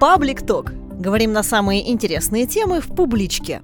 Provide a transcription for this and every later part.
Паблик Ток. Говорим на самые интересные темы в публичке.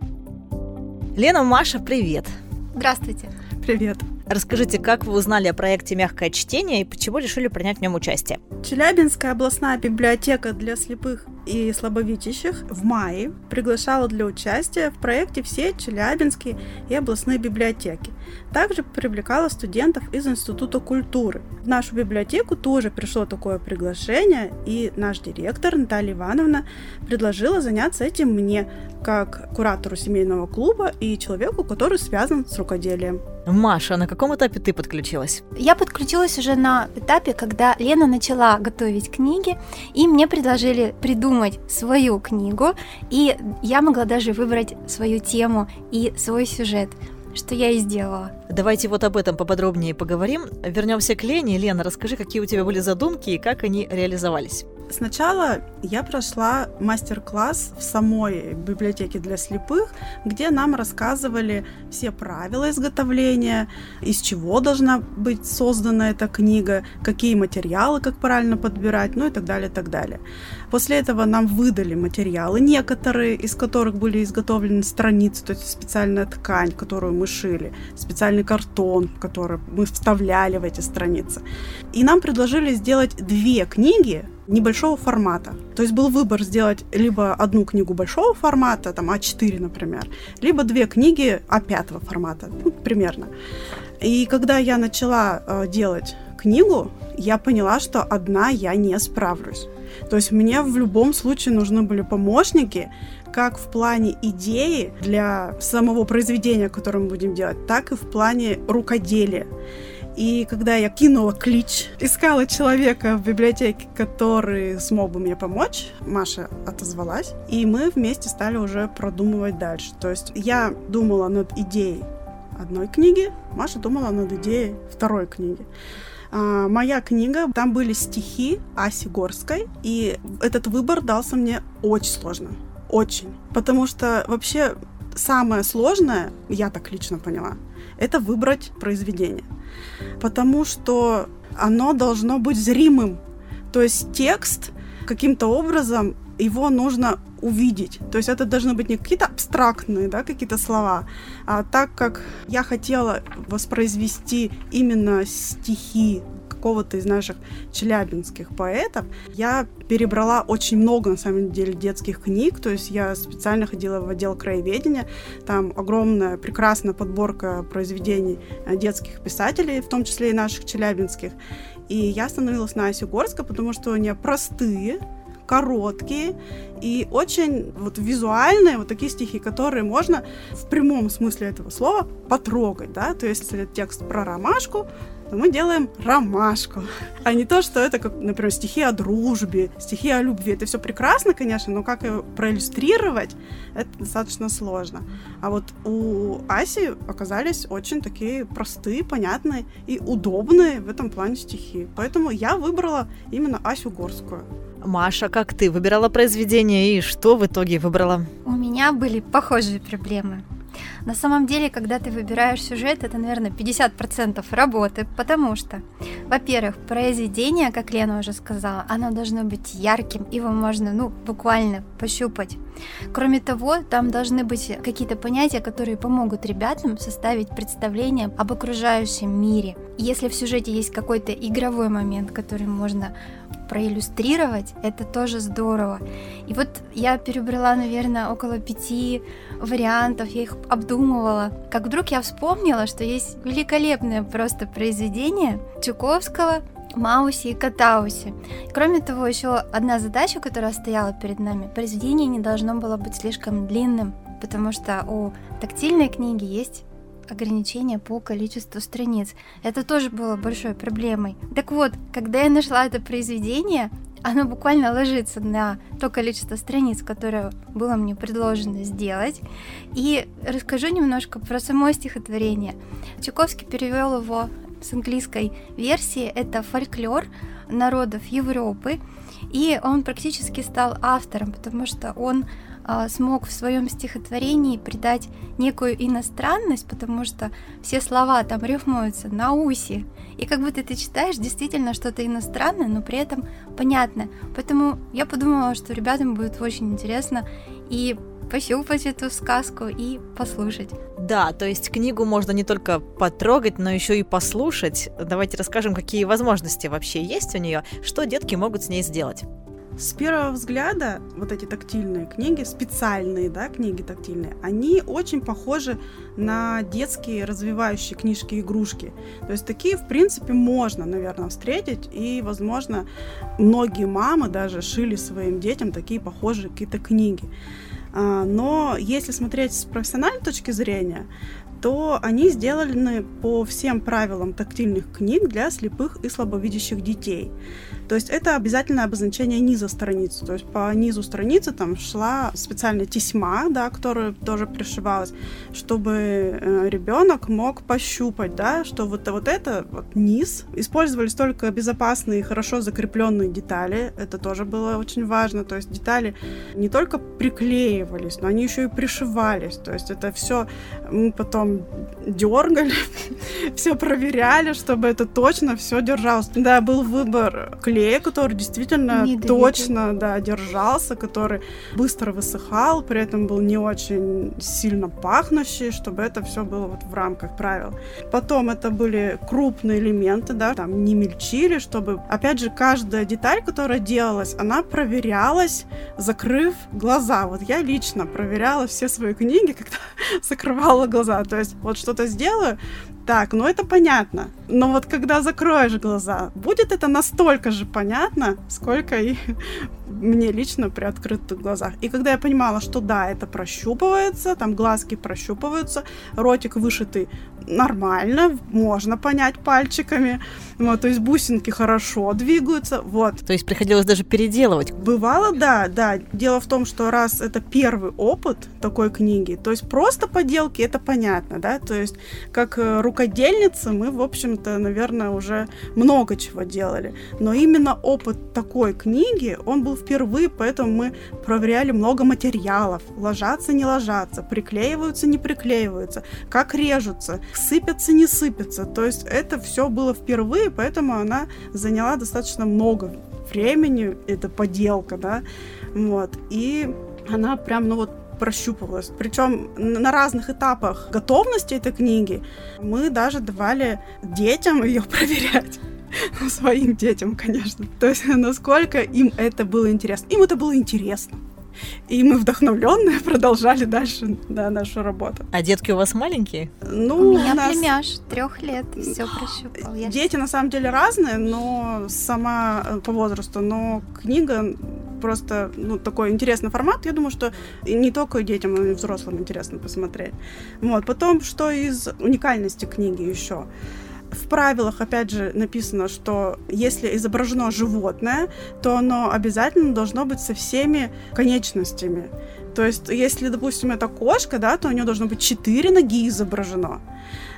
Лена, Маша, привет. Здравствуйте. Привет. Расскажите, как вы узнали о проекте «Мягкое чтение» и почему решили принять в нем участие? Челябинская областная библиотека для слепых и слабовидящих в мае приглашала для участия в проекте все челябинские и областные библиотеки. Также привлекала студентов из Института культуры. В нашу библиотеку тоже пришло такое приглашение, и наш директор Наталья Ивановна предложила заняться этим мне, как куратору семейного клуба и человеку, который связан с рукоделием. Маша, на каком этапе ты подключилась? Я подключилась уже на этапе, когда Лена начала готовить книги, и мне предложили придумать свою книгу, и я могла даже выбрать свою тему и свой сюжет что я и сделала. Давайте вот об этом поподробнее поговорим. Вернемся к Лене. Лена, расскажи, какие у тебя были задумки и как они реализовались. Сначала я прошла мастер-класс в самой библиотеке для слепых, где нам рассказывали все правила изготовления, из чего должна быть создана эта книга, какие материалы, как правильно подбирать, ну и так далее, так далее. После этого нам выдали материалы, некоторые из которых были изготовлены страницы, то есть специальная ткань, которую мы шили, специальный картон, который мы вставляли в эти страницы. И нам предложили сделать две книги небольшого формата. То есть был выбор сделать либо одну книгу большого формата, там А4, например, либо две книги А5 формата, ну, примерно. И когда я начала э, делать книгу, я поняла, что одна я не справлюсь. То есть мне в любом случае нужны были помощники, как в плане идеи для самого произведения, которое мы будем делать, так и в плане рукоделия. И когда я кинула клич, искала человека в библиотеке, который смог бы мне помочь, Маша отозвалась, и мы вместе стали уже продумывать дальше. То есть я думала над идеей одной книги, Маша думала над идеей второй книги. А, моя книга, там были стихи Аси Горской, и этот выбор дался мне очень сложно. Очень. Потому что вообще самое сложное, я так лично поняла, это выбрать произведение. Потому что оно должно быть зримым. То есть текст каким-то образом его нужно увидеть. То есть это должны быть не какие-то абстрактные, да, какие-то слова, а так как я хотела воспроизвести именно стихи какого-то из наших челябинских поэтов, я перебрала очень много, на самом деле, детских книг, то есть я специально ходила в отдел краеведения, там огромная, прекрасная подборка произведений э, детских писателей, в том числе и наших челябинских, и я остановилась на Асе Горска, потому что они простые, короткие и очень вот визуальные вот такие стихи, которые можно в прямом смысле этого слова потрогать, да, то есть если текст про ромашку, то мы делаем ромашку, а не то, что это, как, например, стихи о дружбе, стихи о любви. Это все прекрасно, конечно, но как ее проиллюстрировать, это достаточно сложно. А вот у Аси оказались очень такие простые, понятные и удобные в этом плане стихи. Поэтому я выбрала именно Асю Горскую. Маша, как ты выбирала произведение и что в итоге выбрала? У меня были похожие проблемы. На самом деле, когда ты выбираешь сюжет, это, наверное, 50% работы, потому что, во-первых, произведение, как Лена уже сказала, оно должно быть ярким, его можно, ну, буквально пощупать. Кроме того, там должны быть какие-то понятия, которые помогут ребятам составить представление об окружающем мире. Если в сюжете есть какой-то игровой момент, который можно проиллюстрировать, это тоже здорово. И вот я перебрала, наверное, около пяти вариантов, я их обдумывала. Как вдруг я вспомнила, что есть великолепное просто произведение Чуковского Мауси и Катауси. Кроме того, еще одна задача, которая стояла перед нами, произведение не должно было быть слишком длинным, потому что у тактильной книги есть ограничения по количеству страниц. Это тоже было большой проблемой. Так вот, когда я нашла это произведение, оно буквально ложится на то количество страниц, которое было мне предложено сделать. И расскажу немножко про само стихотворение. Чуковский перевел его с английской версии. Это фольклор народов Европы. И он практически стал автором, потому что он смог в своем стихотворении придать некую иностранность, потому что все слова там рифмуются на уси. И как будто ты читаешь действительно что-то иностранное, но при этом понятное. Поэтому я подумала, что ребятам будет очень интересно и пощупать эту сказку и послушать. Да, то есть книгу можно не только потрогать, но еще и послушать. Давайте расскажем, какие возможности вообще есть у нее, что детки могут с ней сделать. С первого взгляда вот эти тактильные книги, специальные да, книги тактильные, они очень похожи на детские развивающие книжки-игрушки. То есть такие, в принципе, можно, наверное, встретить, и, возможно, многие мамы даже шили своим детям такие похожие какие-то книги. А, но если смотреть с профессиональной точки зрения, то они сделаны по всем правилам тактильных книг для слепых и слабовидящих детей. То есть это обязательное обозначение низа страницы. То есть по низу страницы там шла специальная тесьма, да, которая тоже пришивалась, чтобы э, ребенок мог пощупать, да, что вот, вот это вот низ. Использовались только безопасные хорошо закрепленные детали. Это тоже было очень важно. То есть детали не только приклеивались, но они еще и пришивались. То есть это все мы потом дергали, все проверяли, чтобы это точно все держалось. Да, был выбор клея, который действительно точно да, держался, который быстро высыхал, при этом был не очень сильно пахнущий, чтобы это все было вот в рамках правил. Потом это были крупные элементы, да, там не мельчили, чтобы, опять же, каждая деталь, которая делалась, она проверялась, закрыв глаза. Вот я лично проверяла все свои книги, когда закрывала глаза. То есть вот что-то сделаю, так, ну это понятно. Но вот когда закроешь глаза, будет это настолько же понятно, сколько и мне лично при открытых глазах. И когда я понимала, что да, это прощупывается, там глазки прощупываются, ротик вышитый нормально, можно понять пальчиками, вот, то есть бусинки хорошо двигаются, вот. То есть приходилось даже переделывать? Бывало, да, да. Дело в том, что раз это первый опыт такой книги, то есть просто поделки, это понятно, да, то есть как э, рукодельницы мы, в общем-то, наверное, уже много чего делали, но именно опыт такой книги, он был впервые, поэтому мы проверяли много материалов, ложатся, не ложатся, приклеиваются, не приклеиваются, как режутся, сыпятся, не сыпятся, то есть это все было впервые, поэтому она заняла достаточно много времени, это поделка, да, вот, и она прям, ну вот, прощупывалась. Причем на разных этапах готовности этой книги мы даже давали детям ее проверять. Ну, своим детям, конечно. То есть, насколько им это было интересно. Им это было интересно. И мы вдохновленные продолжали дальше да, нашу работу. А детки у вас маленькие? Ну, у меня у нас... племяш трех лет, все прощупал. Я дети на самом деле разные, но сама э, по возрасту, но книга просто ну, такой интересный формат. Я думаю, что не только детям, но и взрослым интересно посмотреть. Вот. Потом, что из уникальности книги еще? в правилах, опять же, написано, что если изображено животное, то оно обязательно должно быть со всеми конечностями. То есть, если, допустим, это кошка, да, то у нее должно быть четыре ноги изображено.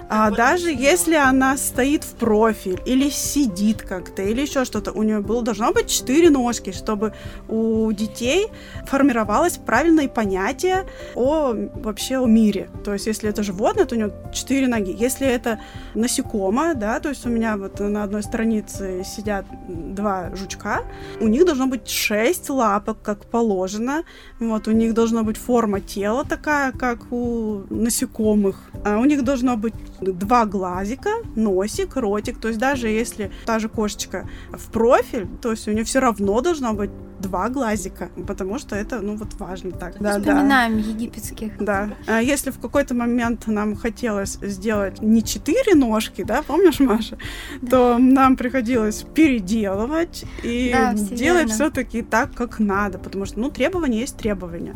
А даже если она стоит в профиль или сидит как-то, или еще что-то, у нее было, должно быть четыре ножки, чтобы у детей формировалось правильное понятие о вообще о мире. То есть, если это животное, то у него четыре ноги. Если это насекомое, да, то есть у меня вот на одной странице сидят два жучка, у них должно быть шесть лапок, как положено. Вот, у них должна быть форма тела такая, как у насекомых. А у них должно быть два глазика, носик, ротик. То есть даже если та же кошечка в профиль, то есть у нее все равно должно быть два глазика, потому что это, ну вот важно так. Да, Вспоминаем да. египетских. Да. А если в какой-то момент нам хотелось сделать не четыре ножки, да, помнишь, Маша, да. то нам приходилось переделывать и да, делать все-таки так, как надо, потому что, ну, требования есть требования.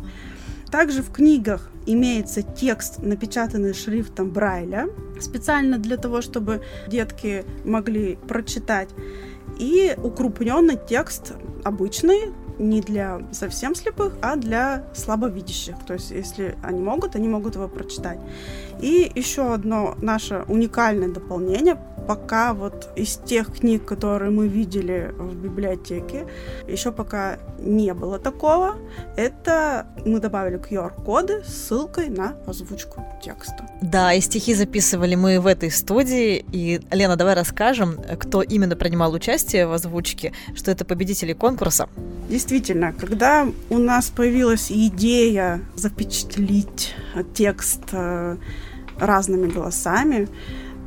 Также в книгах имеется текст, напечатанный шрифтом Брайля, специально для того, чтобы детки могли прочитать. И укрупненный текст обычный, не для совсем слепых, а для слабовидящих. То есть, если они могут, они могут его прочитать. И еще одно наше уникальное дополнение пока вот из тех книг, которые мы видели в библиотеке, еще пока не было такого. Это мы добавили QR-коды с ссылкой на озвучку текста. Да, и стихи записывали мы в этой студии. И, Лена, давай расскажем, кто именно принимал участие в озвучке, что это победители конкурса. Действительно, когда у нас появилась идея запечатлить текст э, разными голосами,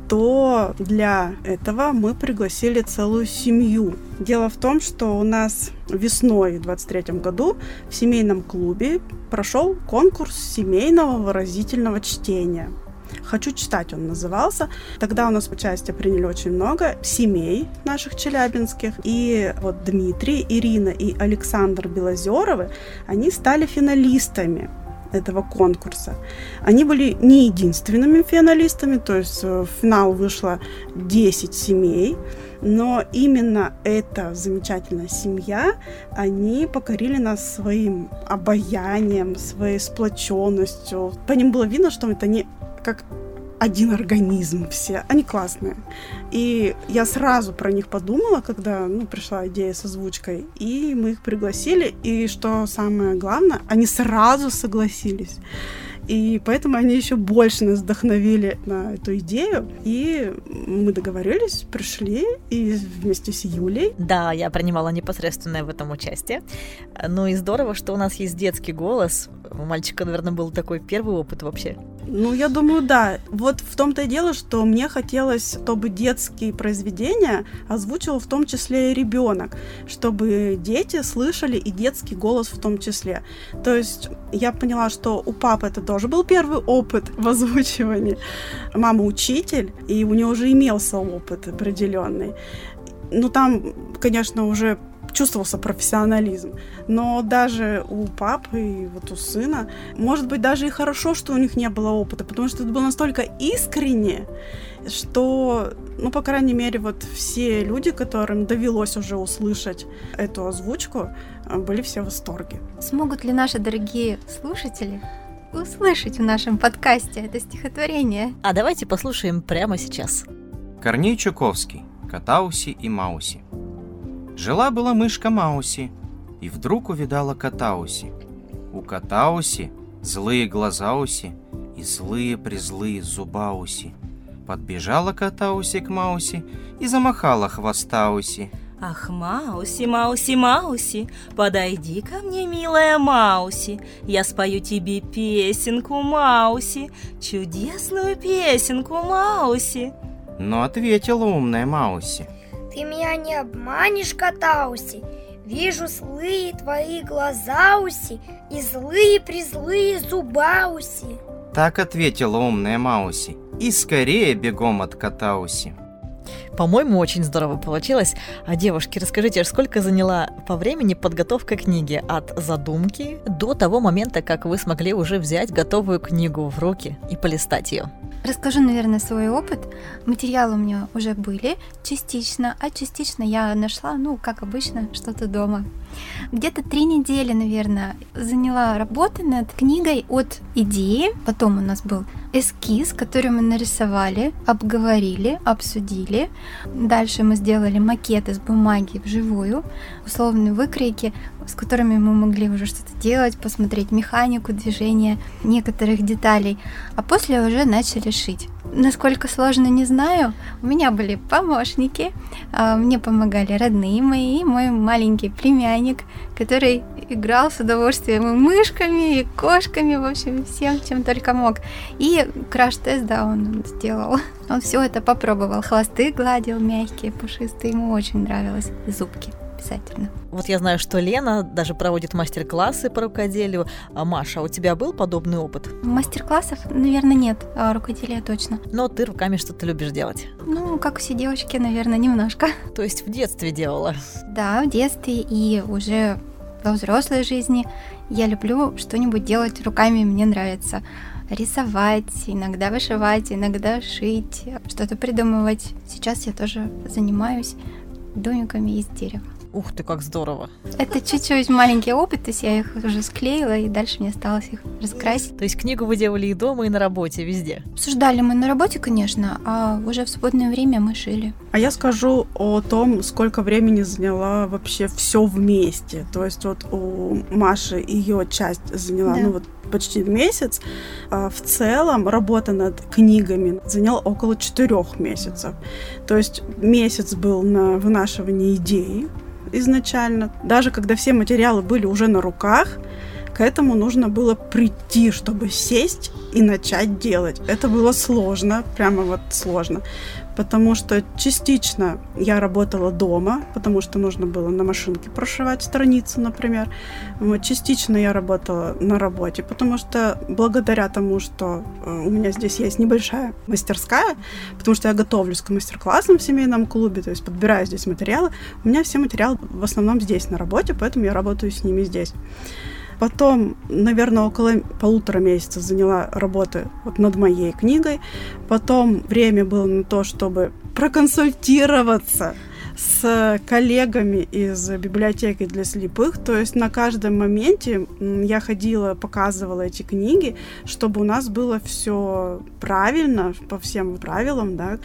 то для этого мы пригласили целую семью. Дело в том, что у нас весной в 23 году в семейном клубе прошел конкурс семейного выразительного чтения. «Хочу читать» он назывался. Тогда у нас участие приняли очень много семей наших челябинских. И вот Дмитрий, Ирина и Александр Белозеровы, они стали финалистами этого конкурса. Они были не единственными финалистами, то есть э, в финал вышло 10 семей, но именно эта замечательная семья, они покорили нас своим обаянием, своей сплоченностью. По ним было видно, что это не как один организм все. Они классные. И я сразу про них подумала, когда ну, пришла идея с озвучкой, и мы их пригласили, и что самое главное, они сразу согласились. И поэтому они еще больше нас вдохновили на эту идею. И мы договорились, пришли и вместе с Юлей. Да, я принимала непосредственное в этом участие. Ну и здорово, что у нас есть детский голос. У мальчика, наверное, был такой первый опыт вообще. Ну, я думаю, да. Вот в том-то и дело, что мне хотелось, чтобы детские произведения озвучивал в том числе и ребенок, чтобы дети слышали и детский голос в том числе. То есть я поняла, что у папы это тоже был первый опыт в озвучивании. Мама учитель, и у нее уже имелся опыт определенный. Ну, там, конечно, уже чувствовался профессионализм. Но даже у папы и вот у сына, может быть, даже и хорошо, что у них не было опыта, потому что это было настолько искренне, что, ну, по крайней мере, вот все люди, которым довелось уже услышать эту озвучку, были все в восторге. Смогут ли наши дорогие слушатели услышать в нашем подкасте это стихотворение? А давайте послушаем прямо сейчас. Корней Чуковский. Катауси и Мауси. Жила-была мышка Мауси, и вдруг увидала Катауси. У Катауси злые глазауси и злые-призлые зубауси. Подбежала Катауси к Мауси и замахала хвостауси. Ах, Мауси, Мауси, Мауси, подойди ко мне, милая Мауси. Я спою тебе песенку, Мауси, чудесную песенку, Мауси. Но ответила умная Мауси. Ты меня не обманешь, Катауси. Вижу злые твои глазауси и злые-призлые зубауси. Так ответила умная Мауси и скорее бегом от Катауси. По-моему, очень здорово получилось. А девушки, расскажите, сколько заняла по времени подготовка книги от задумки до того момента, как вы смогли уже взять готовую книгу в руки и полистать ее? Расскажу, наверное, свой опыт. Материалы у меня уже были частично, а частично я нашла, ну, как обычно, что-то дома. Где-то три недели, наверное, заняла работа над книгой от идеи. Потом у нас был эскиз, который мы нарисовали, обговорили, обсудили. Дальше мы сделали макет из бумаги вживую, условные выкройки, с которыми мы могли уже что-то делать, посмотреть механику движения некоторых деталей. А после уже начали шить. Насколько сложно, не знаю. У меня были помощники, а, мне помогали родные мои и мой маленький племянник, который играл с удовольствием и мышками, и кошками, в общем, всем, чем только мог. И краш-тест, да, он сделал. Он все это попробовал. Хвосты гладил мягкие, пушистые, ему очень нравилось. Зубки обязательно. Вот я знаю, что Лена даже проводит мастер-классы по рукоделию. А Маша, у тебя был подобный опыт? Мастер-классов, наверное, нет, а рукоделия точно. Но ты руками что-то любишь делать? Ну, как все девочки, наверное, немножко. То есть в детстве делала? Да, в детстве и уже во взрослой жизни я люблю что-нибудь делать руками, мне нравится рисовать, иногда вышивать, иногда шить, что-то придумывать. Сейчас я тоже занимаюсь домиками из дерева. Ух ты, как здорово. Это чуть-чуть маленький опыт, то есть я их уже склеила, и дальше мне осталось их раскрасить. То есть книгу вы делали и дома, и на работе, везде? Обсуждали мы на работе, конечно, а уже в свободное время мы шили. А я скажу о том, сколько времени заняла вообще все вместе. То есть вот у Маши ее часть заняла, Да. ну вот почти месяц. А в целом работа над книгами заняла около четырех месяцев. То есть месяц был на вынашивание идеи изначально. Даже когда все материалы были уже на руках, к этому нужно было прийти, чтобы сесть и начать делать. Это было сложно, прямо вот сложно. Потому что частично я работала дома, потому что нужно было на машинке прошивать страницу, например. Частично я работала на работе, потому что благодаря тому, что э, у меня здесь есть небольшая мастерская, потому что я готовлюсь к мастер-классам в семейном клубе, то есть подбираю здесь материалы, у меня все материалы в основном здесь на работе, поэтому я работаю с ними здесь. Потом, наверное, около полутора месяцев заняла работы вот над моей книгой. Потом время было на то, чтобы проконсультироваться с коллегами из библиотеки для слепых. То есть на каждом моменте я ходила, показывала эти книги, чтобы у нас было все правильно, по всем правилам, да.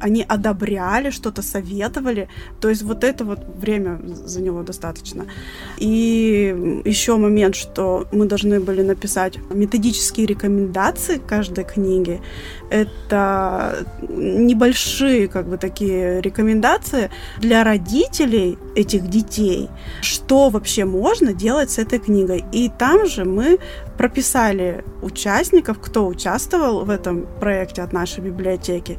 Они одобряли, что-то советовали. То есть вот это вот время заняло достаточно. И еще момент, что мы должны были написать методические рекомендации каждой книге. Это небольшие, как бы, такие рекомендации для родителей этих детей, что вообще можно делать с этой книгой. И там же мы прописали участников, кто участвовал в этом проекте от нашей библиотеки,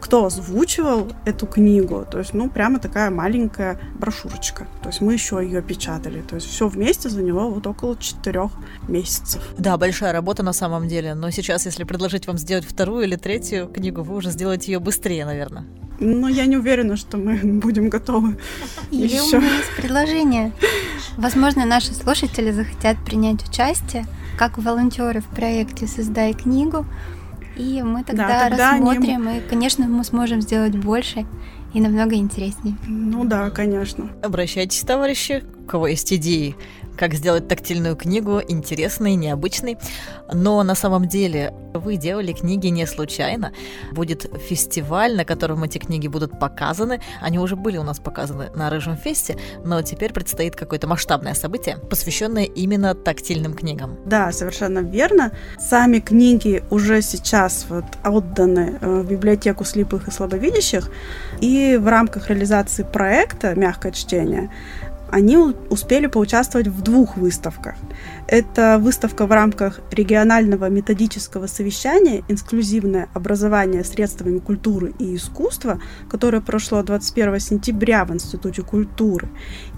кто озвучивал эту книгу. То есть, ну, прямо такая маленькая брошюрочка. То есть мы еще ее печатали. То есть все вместе заняло вот около четырех месяцев. Да, большая работа на самом деле, но сейчас, если предложить вам сделать вторую или третью книгу, вы уже сделаете ее быстрее, наверное. Но я не уверена, что мы будем готовы. Или Ещё. у меня есть предложение. Возможно, наши слушатели захотят принять участие как волонтеры в проекте «Создай книгу», и мы тогда, тогда они- рассмотрим, и, конечно, мы сможем сделать больше и намного интереснее. Ну да, конечно. Обращайтесь, товарищи, у кого есть идеи, как сделать тактильную книгу интересной, необычной. Но на самом деле вы делали книги не случайно. Будет фестиваль, на котором эти книги будут показаны. Они уже были у нас показаны на Рыжем фесте, но теперь предстоит какое-то масштабное событие, посвященное именно тактильным книгам. Да, совершенно верно. Сами книги уже сейчас вот отданы э, в библиотеку слепых и слабовидящих, и в рамках реализации проекта «Мягкое чтение» они успели поучаствовать в двух выставках. Это выставка в рамках регионального методического совещания «Инклюзивное образование средствами культуры и искусства», которое прошло 21 сентября в Институте культуры.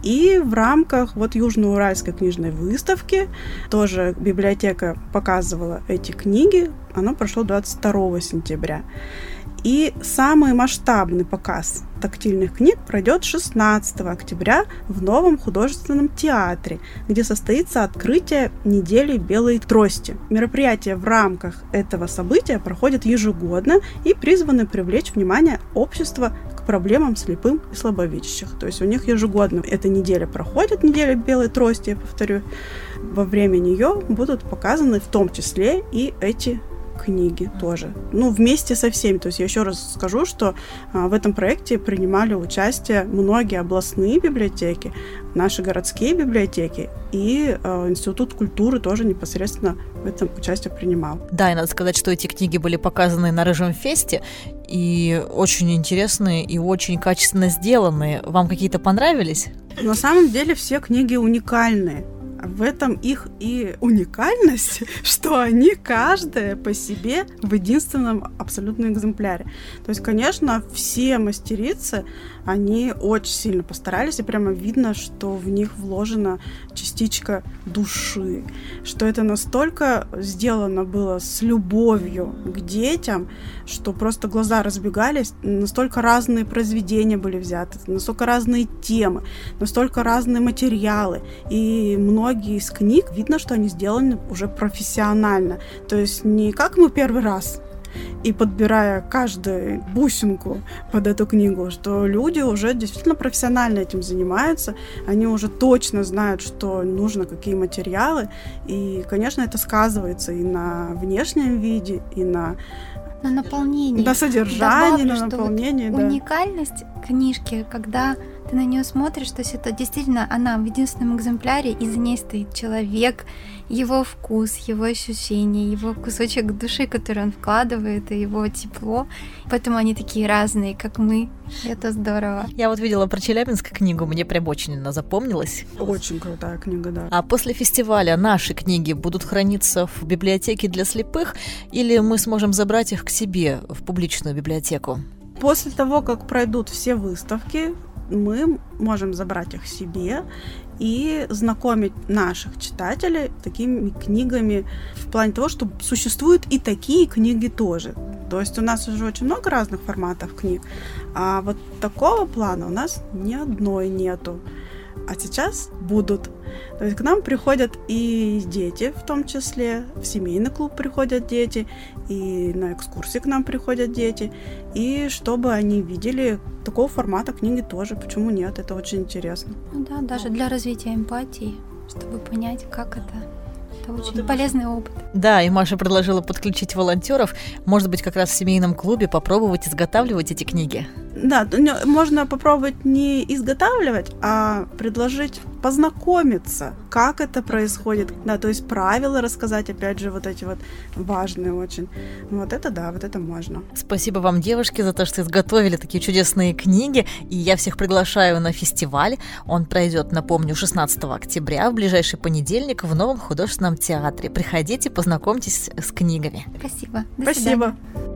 И в рамках вот Южноуральской книжной выставки тоже библиотека показывала эти книги. Оно прошло 22 сентября. И самый масштабный показ тактильных книг пройдет 16 октября в Новом художественном театре, где состоится открытие недели белой трости. Мероприятия в рамках этого события проходят ежегодно и призваны привлечь внимание общества к проблемам слепым и слабовидящих. То есть у них ежегодно эта неделя проходит, неделя белой трости, я повторю. Во время нее будут показаны в том числе и эти книги тоже. Ну, вместе со всеми. То есть я еще раз скажу, что а, в этом проекте принимали участие многие областные библиотеки, наши городские библиотеки и а, Институт культуры тоже непосредственно в этом участие принимал. Да, и надо сказать, что эти книги были показаны на Рыжем фесте, и очень интересные и очень качественно сделанные. Вам какие-то понравились? На самом деле все книги уникальные. В этом их и уникальность, что они каждая по себе в единственном абсолютном экземпляре. То есть, конечно, все мастерицы, они очень сильно постарались, и прямо видно, что в них вложена частичка души, что это настолько сделано было с любовью к детям, что просто глаза разбегались, настолько разные произведения были взяты, настолько разные темы, настолько разные материалы, и многие из книг видно, что они сделаны уже профессионально, то есть не как мы первый раз и подбирая каждую бусинку под эту книгу, что люди уже действительно профессионально этим занимаются, они уже точно знают, что нужно, какие материалы, и, конечно, это сказывается и на внешнем виде, и на на наполнение. На содержание, Добавлю, на наполнение, вот да. Уникальность книжки, когда ты на нее смотришь, то есть это действительно она в единственном экземпляре, и за ней стоит человек, его вкус, его ощущения, его кусочек души, который он вкладывает, и его тепло. Поэтому они такие разные, как мы. Это здорово. Я вот видела про Челябинск книгу, мне прям очень она запомнилась. Очень крутая книга, да. А после фестиваля наши книги будут храниться в библиотеке для слепых, или мы сможем забрать их к себе в публичную библиотеку? После того, как пройдут все выставки, мы можем забрать их себе и знакомить наших читателей такими книгами в плане того, что существуют и такие книги тоже. То есть у нас уже очень много разных форматов книг, а вот такого плана у нас ни одной нету. А сейчас будут. То есть к нам приходят и дети, в том числе, в семейный клуб приходят дети, и на экскурсии к нам приходят дети, и чтобы они видели такого формата книги тоже. Почему нет? Это очень интересно. Ну да, даже для развития эмпатии, чтобы понять, как это. Это очень полезный опыт. Да, и Маша предложила подключить волонтеров, может быть, как раз в семейном клубе попробовать изготавливать эти книги. Да, можно попробовать не изготавливать, а предложить познакомиться, как это происходит. Да, то есть правила рассказать, опять же, вот эти вот важные очень. Вот это да, вот это можно. Спасибо вам, девушки, за то, что изготовили такие чудесные книги. И я всех приглашаю на фестиваль. Он пройдет, напомню, 16 октября, в ближайший понедельник в Новом художественном театре. Приходите, познакомьтесь с книгами. Спасибо. До Спасибо. Свидания.